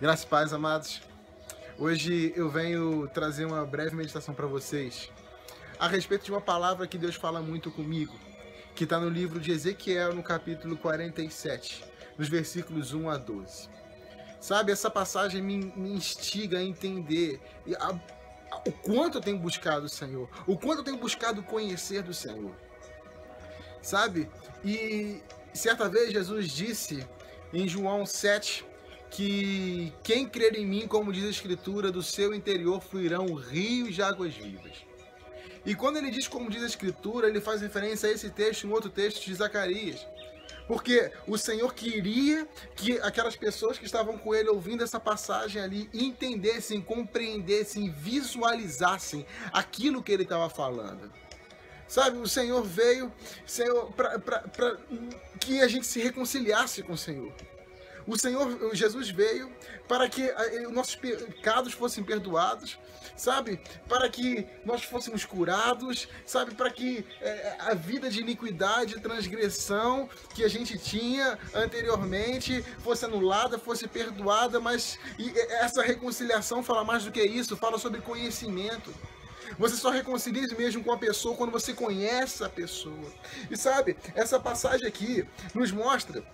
Graças e paz, amados. Hoje eu venho trazer uma breve meditação para vocês a respeito de uma palavra que Deus fala muito comigo, que está no livro de Ezequiel, no capítulo 47, nos versículos 1 a 12. Sabe, essa passagem me, me instiga a entender a, a, o quanto eu tenho buscado o Senhor, o quanto eu tenho buscado conhecer do Senhor. Sabe? E certa vez Jesus disse em João 7, que quem crer em mim, como diz a Escritura, do seu interior fluirão rios de águas vivas. E quando ele diz como diz a Escritura, ele faz referência a esse texto em outro texto de Zacarias. Porque o Senhor queria que aquelas pessoas que estavam com ele ouvindo essa passagem ali entendessem, compreendessem, visualizassem aquilo que ele estava falando. Sabe, o Senhor veio para que a gente se reconciliasse com o Senhor. O Senhor Jesus veio para que eh, os nossos pecados fossem perdoados, sabe? Para que nós fôssemos curados, sabe? Para que é, a vida de iniquidade, transgressão que a gente tinha anteriormente fosse anulada, fosse perdoada, mas essa reconciliação fala mais do que isso, fala sobre conhecimento. Você só reconcilia mesmo com a pessoa quando você conhece a pessoa. E sabe, essa passagem aqui nos mostra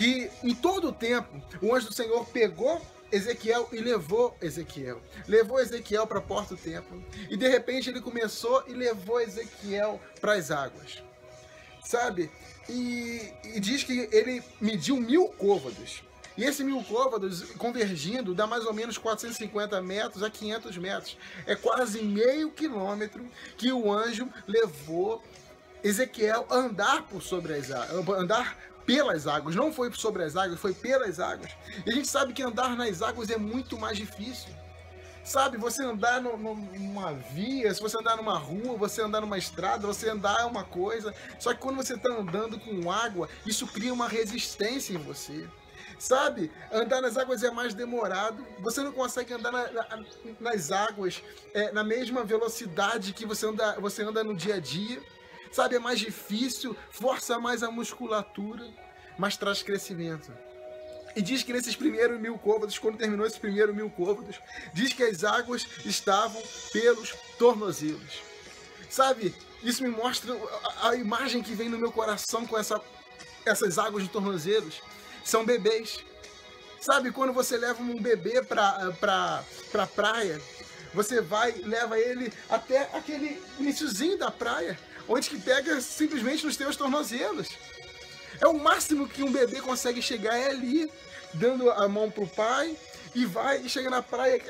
que em todo o tempo o anjo do Senhor pegou Ezequiel e levou Ezequiel. Levou Ezequiel para a porta do templo. E de repente ele começou e levou Ezequiel para as águas. Sabe? E, e, diz que ele mediu mil côvados. E esse mil côvados convergindo dá mais ou menos 450 metros a 500 metros. É quase meio quilômetro que o anjo levou Ezequiel andar por sobre as águas, andar pelas águas, não foi sobre as águas, foi pelas águas. E a gente sabe que andar nas águas é muito mais difícil. Sabe, você andar no, no, numa via, se você andar numa rua, você andar numa estrada, você andar é uma coisa. Só que quando você está andando com água, isso cria uma resistência em você. Sabe, andar nas águas é mais demorado. Você não consegue andar na, na, nas águas é, na mesma velocidade que você anda, você anda no dia a dia sabe? É mais difícil, força mais a musculatura, mas traz crescimento. E diz que nesses primeiros mil côvados, quando terminou esses primeiros mil côvados, diz que as águas estavam pelos tornozelos. Sabe, isso me mostra a, imagem que vem no meu coração com essa, essas águas de tornozelos. São bebês. Sabe, quando você leva um bebê pra, pra, pra praia, você vai leva ele até aquele iníciozinho da praia onde que pega simplesmente nos teus tornozelos. É o máximo que um bebê consegue chegar é ali, dando a mão pro pai e vai e chega na praia,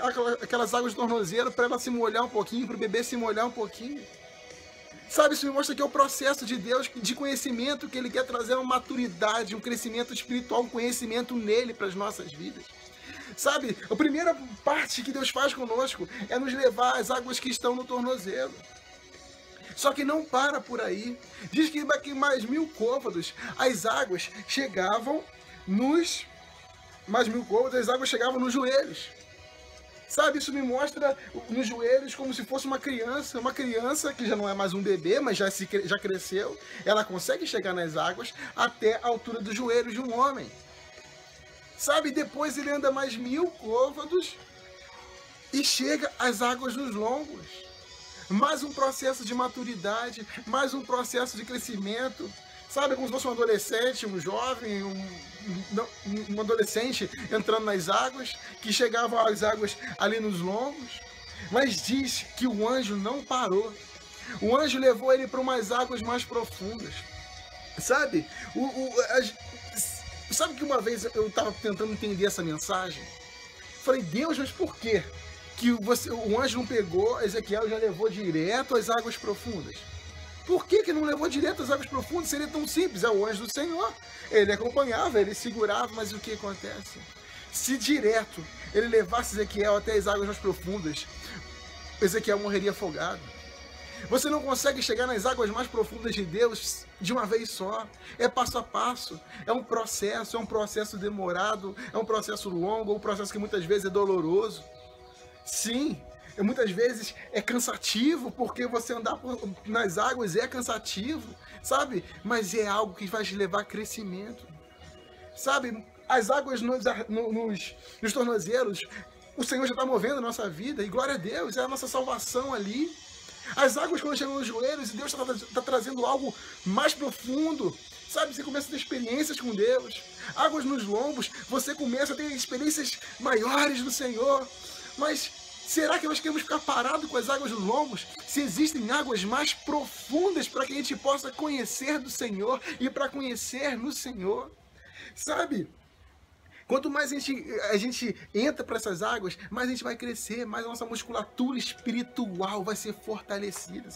aquelas águas de tornozelo para ela se molhar um pouquinho, para o bebê se molhar um pouquinho. Sabe, isso me mostra que é o processo de Deus de conhecimento que Ele quer trazer uma maturidade, um crescimento espiritual, um conhecimento nele para as nossas vidas. Sabe, a primeira parte que Deus faz conosco é nos levar às águas que estão no tornozelo. Só que não para por aí. Diz que daqui mais mil côvados as águas chegavam nos. Mais mil côvados, as águas chegavam nos joelhos. Sabe, isso me mostra nos joelhos como se fosse uma criança, uma criança que já não é mais um bebê, mas já, se, já cresceu, ela consegue chegar nas águas até a altura dos joelhos de um homem. Sabe, depois ele anda mais mil côvados e chega às águas dos longos mais um processo de maturidade, mais um processo de crescimento. Sabe, como se fosse um adolescente, um jovem, um, um, um adolescente entrando nas águas, que chegava às águas ali nos lombos. Mas diz que o anjo não parou. O anjo levou ele para umas águas mais profundas. Sabe? O, o a, sabe que uma vez eu estava tentando entender essa mensagem? Falei, Deus, mas por quê? Que você, o anjo não pegou, Ezequiel já levou direto às águas profundas. Por que, que não levou direto às águas profundas? Seria tão simples, é o anjo do Senhor. Ele acompanhava, ele segurava, mas o que acontece? Se direto ele levasse Ezequiel até as águas mais profundas, Ezequiel morreria afogado. Você não consegue chegar nas águas mais profundas de Deus de uma vez só. É passo a passo. É um processo, é um processo demorado, é um processo longo, um processo que muitas vezes é doloroso. Sim, muitas vezes é cansativo, porque você andar nas águas é cansativo, sabe? Mas é algo que vai te levar a crescimento. Sabe, as águas nos, nos, nos tornozelos, o Senhor já está movendo a nossa vida, e glória a Deus, é a nossa salvação ali. As águas quando chegam nos joelhos, e Deus está tá trazendo algo mais profundo. Sabe, você começa a ter experiências com Deus. Águas nos lombos, você começa a ter experiências maiores do Senhor. Mas será que nós queremos ficar parados com as águas nos lombos? Se existem águas mais profundas para que a gente possa conhecer do Senhor e para conhecer no Senhor? Sabe? Quanto mais a gente, a gente entra para essas águas, mais a gente vai crescer, mais a nossa musculatura espiritual vai ser fortalecida.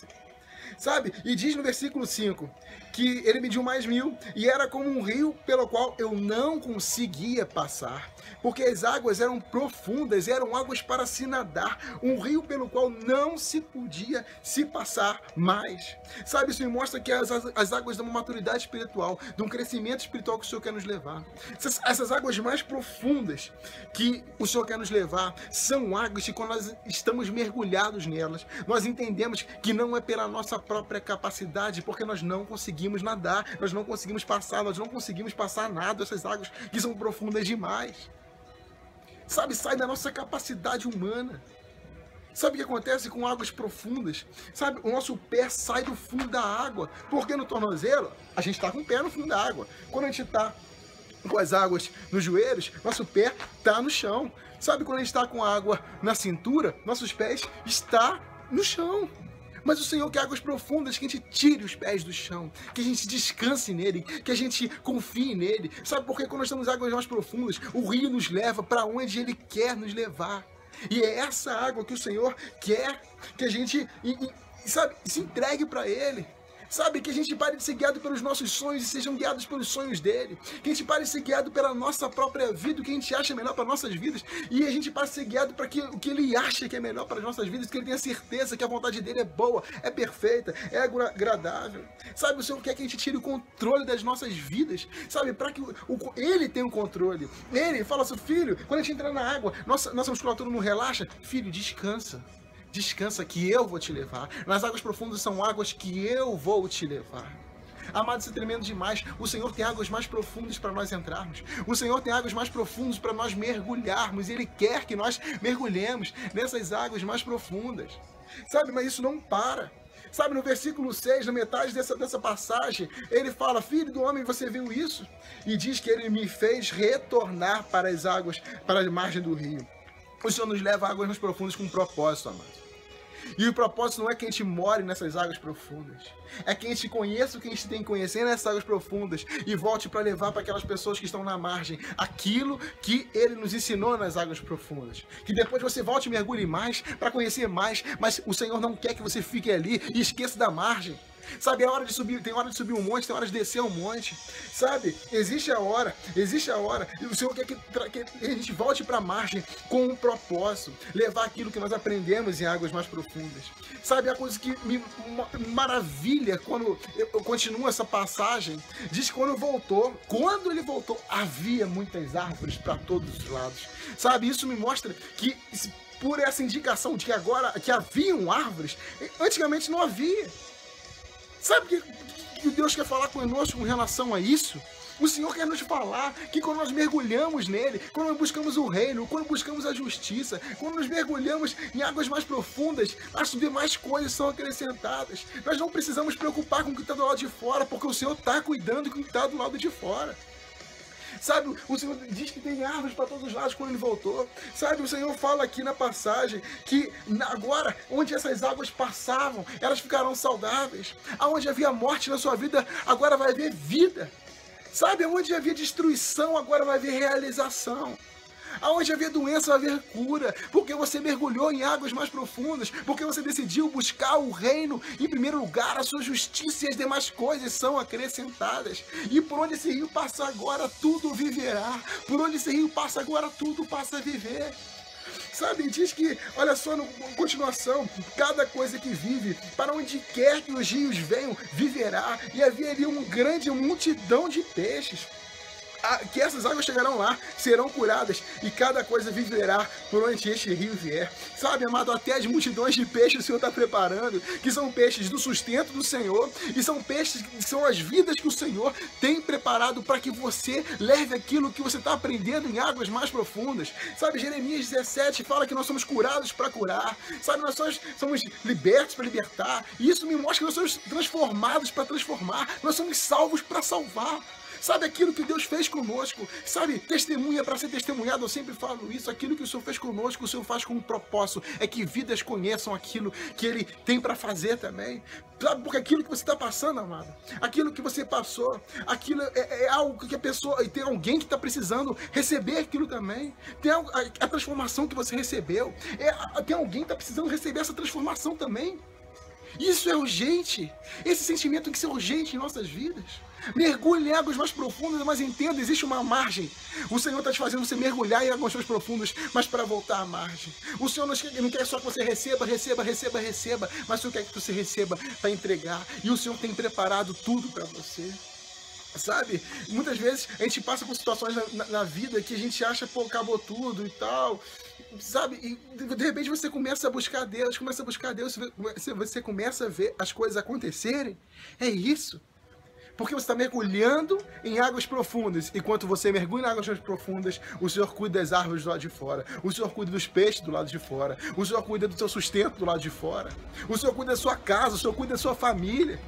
Sabe? E diz no versículo 5 que ele mediu mais mil e era como um rio pelo qual eu não conseguia passar, porque as águas eram profundas, eram águas para se nadar, um rio pelo qual não se podia se passar mais. Sabe, isso me mostra que as, as águas de uma maturidade espiritual, de um crescimento espiritual que o Senhor quer nos levar. Essas, essas águas mais profundas que o Senhor quer nos levar são águas que quando nós estamos mergulhados nelas, nós entendemos que não é pela nossa própria capacidade, porque nós não conseguimos nadar, nós não conseguimos passar, nós não conseguimos passar nada essas águas que são profundas demais. Sabe, sai da nossa capacidade humana. Sabe o que acontece com águas profundas? Sabe, o nosso pé sai do fundo da água, porque no tornozelo a gente está com o pé no fundo da água. Quando a gente está com as águas nos joelhos, nosso pé está no chão. Sabe quando a gente está com a água na cintura, nossos pés está no chão. Mas o Senhor quer águas profundas, que a gente tire os pés do chão, que a gente descanse nele, que a gente confie nele. Sabe por quê? Quando nós estamos em águas mais profundas, o rio nos leva para onde ele quer nos levar. E é essa água que o Senhor quer que a gente, e, e, sabe, se entregue para ele. Sabe, que a gente pare de ser guiado pelos nossos sonhos e sejam guiados pelos sonhos dele. Que a gente pare de ser guiado pela nossa própria vida, o que a gente acha melhor para nossas vidas. E a gente pare de ser guiado para o que ele acha que é melhor para as nossas vidas, que ele tenha certeza que a vontade dele é boa, é perfeita, é agradável. Sabe, o Senhor quer que a gente tire o controle das nossas vidas. Sabe, para que o, o, ele tenha o controle. Ele fala, seu filho, quando a gente entra na água, nossa, nossa musculatura não relaxa. Filho, descansa. Descansa que eu vou te levar. Nas águas profundas são águas que eu vou te levar. Amado, isso é tremendo demais. O Senhor tem águas mais profundas para nós entrarmos. O Senhor tem águas mais profundas para nós mergulharmos. Ele quer que nós mergulhemos nessas águas mais profundas. Sabe, mas isso não para. Sabe, no versículo 6, na metade dessa, dessa passagem, ele fala: Filho do homem, você viu isso? E diz que ele me fez retornar para as águas, para a margem do rio. O Senhor nos leva a águas mais profundas com um propósito, amado. E o propósito não é que a gente more nessas águas profundas. É que a gente conheça o que a gente tem que conhecer nessas águas profundas e volte para levar para aquelas pessoas que estão na margem aquilo que ele nos ensinou nas águas profundas. Que depois você volte e mergulhe mais para conhecer mais, mas o Senhor não quer que você fique ali e esqueça da margem. Sabe, é hora de subir, tem hora de subir um monte, tem hora de descer um monte. Sabe? Existe a hora, existe a hora. E o Senhor quer que, que a gente volte para a margem com um propósito, levar aquilo que nós aprendemos em águas mais profundas. Sabe, a coisa que me maravilha quando eu, eu continuo essa passagem, diz que quando voltou, quando ele voltou, havia muitas árvores para todos os lados. Sabe, isso me mostra que por essa indicação de que agora que haviam árvores, antigamente não havia. Sabe o que, que Deus quer falar conosco com relação a isso? O Senhor quer nos falar que quando nós mergulhamos nele, quando nós buscamos o reino, quando buscamos a justiça, quando nos mergulhamos em águas mais profundas, as demais coisas são acrescentadas. Nós não precisamos preocupar com o que está do lado de fora, porque o Senhor está cuidando do que está do lado de fora. Sabe, o Senhor diz que tem árvores para todos os lados quando ele voltou. Sabe, o Senhor fala aqui na passagem que agora, onde essas águas passavam, elas ficarão saudáveis. Aonde havia morte na sua vida, agora vai haver vida. Sabe, onde havia destruição, agora vai haver realização. Aonde havia doença, haver cura, porque você mergulhou em águas mais profundas, porque você decidiu buscar o reino em primeiro lugar, a sua justiça e as demais coisas são acrescentadas. E por onde esse rio passa agora, tudo viverá. Por onde esse rio passa agora, tudo passa a viver. Sabe, diz que, olha só, no continuação, cada coisa que vive, para onde quer que os rios venham, viverá. E havia ali uma grande multidão de peixes. Que essas águas chegarão lá, serão curadas e cada coisa viverá por onde este rio vier. Sabe, amado, até as multidões de peixes o Senhor está preparando, que são peixes do sustento do Senhor e são peixes que são as vidas que o Senhor tem preparado para que você leve aquilo que você está aprendendo em águas mais profundas. Sabe, Jeremias 17 fala que nós somos curados para curar. Sabe, nós somos, somos libertos para libertar. E isso me mostra que nós somos transformados para transformar. Nós somos salvos para salvar. Sabe aquilo que Deus fez conosco? Sabe, testemunha para ser testemunhado, eu sempre falo isso. Aquilo que o Senhor fez conosco, o Senhor faz com um propósito. É que vidas conheçam aquilo que Ele tem para fazer também. Sabe, porque aquilo que você está passando, amado, aquilo que você passou, aquilo é, é algo que a pessoa, e tem alguém que está precisando receber aquilo também. Tem a, a, transformação que você recebeu. É, tem alguém que está precisando receber essa transformação também. Isso é urgente. Esse sentimento tem que ser urgente em nossas vidas. Mergulhe em águas mais profundas, mas entenda, existe uma margem. O Senhor está te fazendo você mergulhar em águas mais profundas, mas para voltar à margem. O Senhor não quer só que você receba, receba, receba, receba, mas o Senhor quer que você receba para entregar. E o Senhor tem preparado tudo para você. Sabe? Muitas vezes a gente passa por situações na, na, vida que a gente acha, pô, acabou tudo e tal. Sabe? E de repente você começa a buscar Deus, começa a buscar Deus, você começa a ver as coisas acontecerem. É isso. Porque você está mergulhando em águas profundas. Enquanto você mergulha em águas profundas, o Senhor cuida das árvores do lado de fora. O Senhor cuida dos peixes do lado de fora. O Senhor cuida do seu sustento do lado de fora. O Senhor cuida da sua casa. O Senhor cuida da sua família.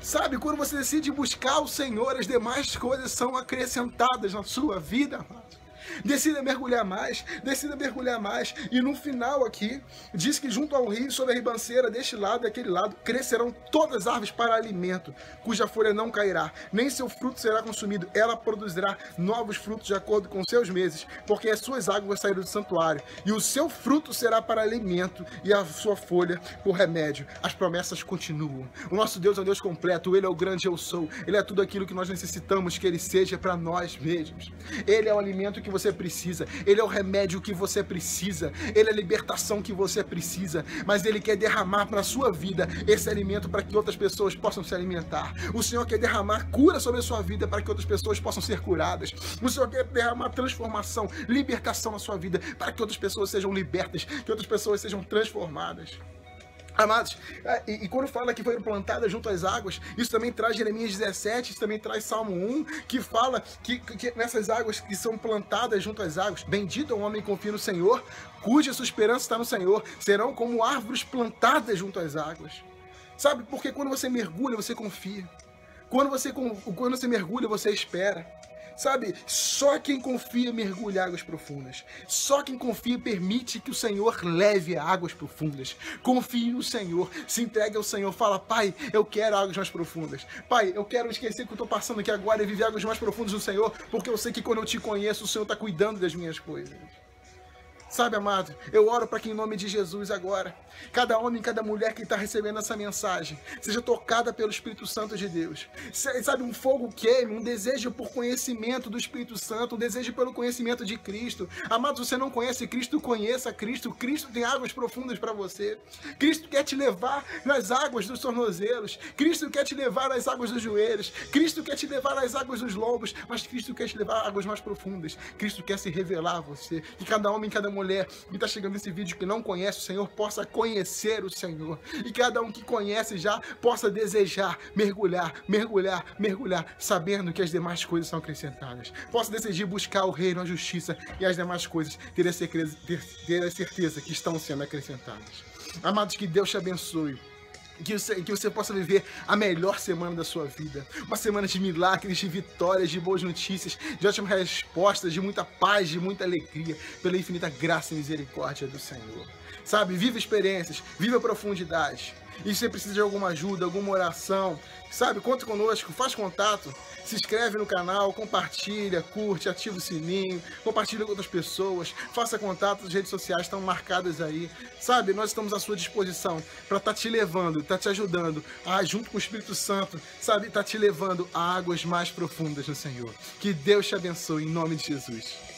Sabe, quando você decide buscar o Senhor, as demais coisas são acrescentadas na sua vida, amado. Decida mergulhar mais, decida mergulhar mais. E no final aqui, diz que junto ao rio, sobre a ribanceira, deste lado e daquele lado, crescerão todas as árvores para alimento, cuja folha não cairá, nem seu fruto será consumido. Ela produzirá novos frutos de acordo com seus meses, porque as suas águas saíram do santuário. E o seu fruto será para alimento, e a sua folha por remédio. As promessas continuam. O nosso Deus é um Deus completo, Ele é o grande eu sou. Ele é tudo aquilo que nós necessitamos que Ele seja para nós mesmos. Ele é o alimento que você precisa, Ele é o remédio que você precisa, Ele é a libertação que você precisa, mas Ele quer derramar para a sua vida esse alimento para que outras pessoas possam se alimentar. O Senhor quer derramar cura sobre a sua vida para que outras pessoas possam ser curadas. O Senhor quer derramar transformação, libertação na sua vida para que outras pessoas sejam libertas, que outras pessoas sejam transformadas. Amados, é, e, e, quando fala que foram plantadas junto às águas, isso também traz Jeremias 17, isso também traz Salmo 1, que fala que, que nessas águas que são plantadas junto às águas, bendito é o homem que confia no Senhor, cuja sua esperança está no Senhor, serão como árvores plantadas junto às águas. Sabe, porque quando você mergulha, você confia. Quando você, quando você mergulha, você espera. Sabe, só quem confia mergulha águas profundas. Só quem confia permite que o Senhor leve águas profundas. Confie no Senhor, se entregue ao Senhor, fala: Pai, eu quero águas mais profundas. Pai, eu quero esquecer que eu estou passando aqui agora e viver águas mais profundas no Senhor, porque eu sei que quando eu te conheço, o Senhor está cuidando das minhas coisas. Sabe, amado, eu oro para que em nome de Jesus agora, cada homem, cada mulher que está recebendo essa mensagem, seja tocada pelo Espírito Santo de Deus. Sabe, um fogo queime, um desejo por conhecimento do Espírito Santo, um desejo pelo conhecimento de Cristo. Amado, você não conhece Cristo, conheça Cristo. Cristo tem águas profundas para você. Cristo quer te levar nas águas dos tornozelos. Cristo quer te levar nas águas dos joelhos. Cristo quer te levar nas águas dos lombos. Mas Cristo quer te levar a águas mais profundas. Cristo quer se revelar a você. Que cada homem, cada mulher mulher que está chegando nesse vídeo que não conhece o Senhor possa conhecer o Senhor. E cada um que conhece já possa desejar mergulhar, mergulhar, mergulhar, sabendo que as demais coisas são acrescentadas. Possa decidir buscar o reino, a justiça e as demais coisas, ter a certeza, ter, ter a certeza que estão sendo acrescentadas. Amados, que Deus te abençoe que você, que você possa viver a melhor semana da sua vida. Uma semana de milagres, de vitórias, de boas notícias, de ótimas respostas, de muita paz, de muita alegria, pela infinita graça e misericórdia do Senhor. Sabe, viva experiências, viva profundidade. E se você precisa de alguma ajuda, alguma oração, sabe, conta conosco, faz contato, se inscreve no canal, compartilha, curte, ativa o sininho, compartilha com outras pessoas, faça contato, as redes sociais estão marcadas aí. Sabe, nós estamos à sua disposição para estar tá te levando, estar tá te ajudando, a, junto com o Espírito Santo, sabe, estar tá te levando a águas mais profundas no Senhor. Que Deus te abençoe em nome de Jesus.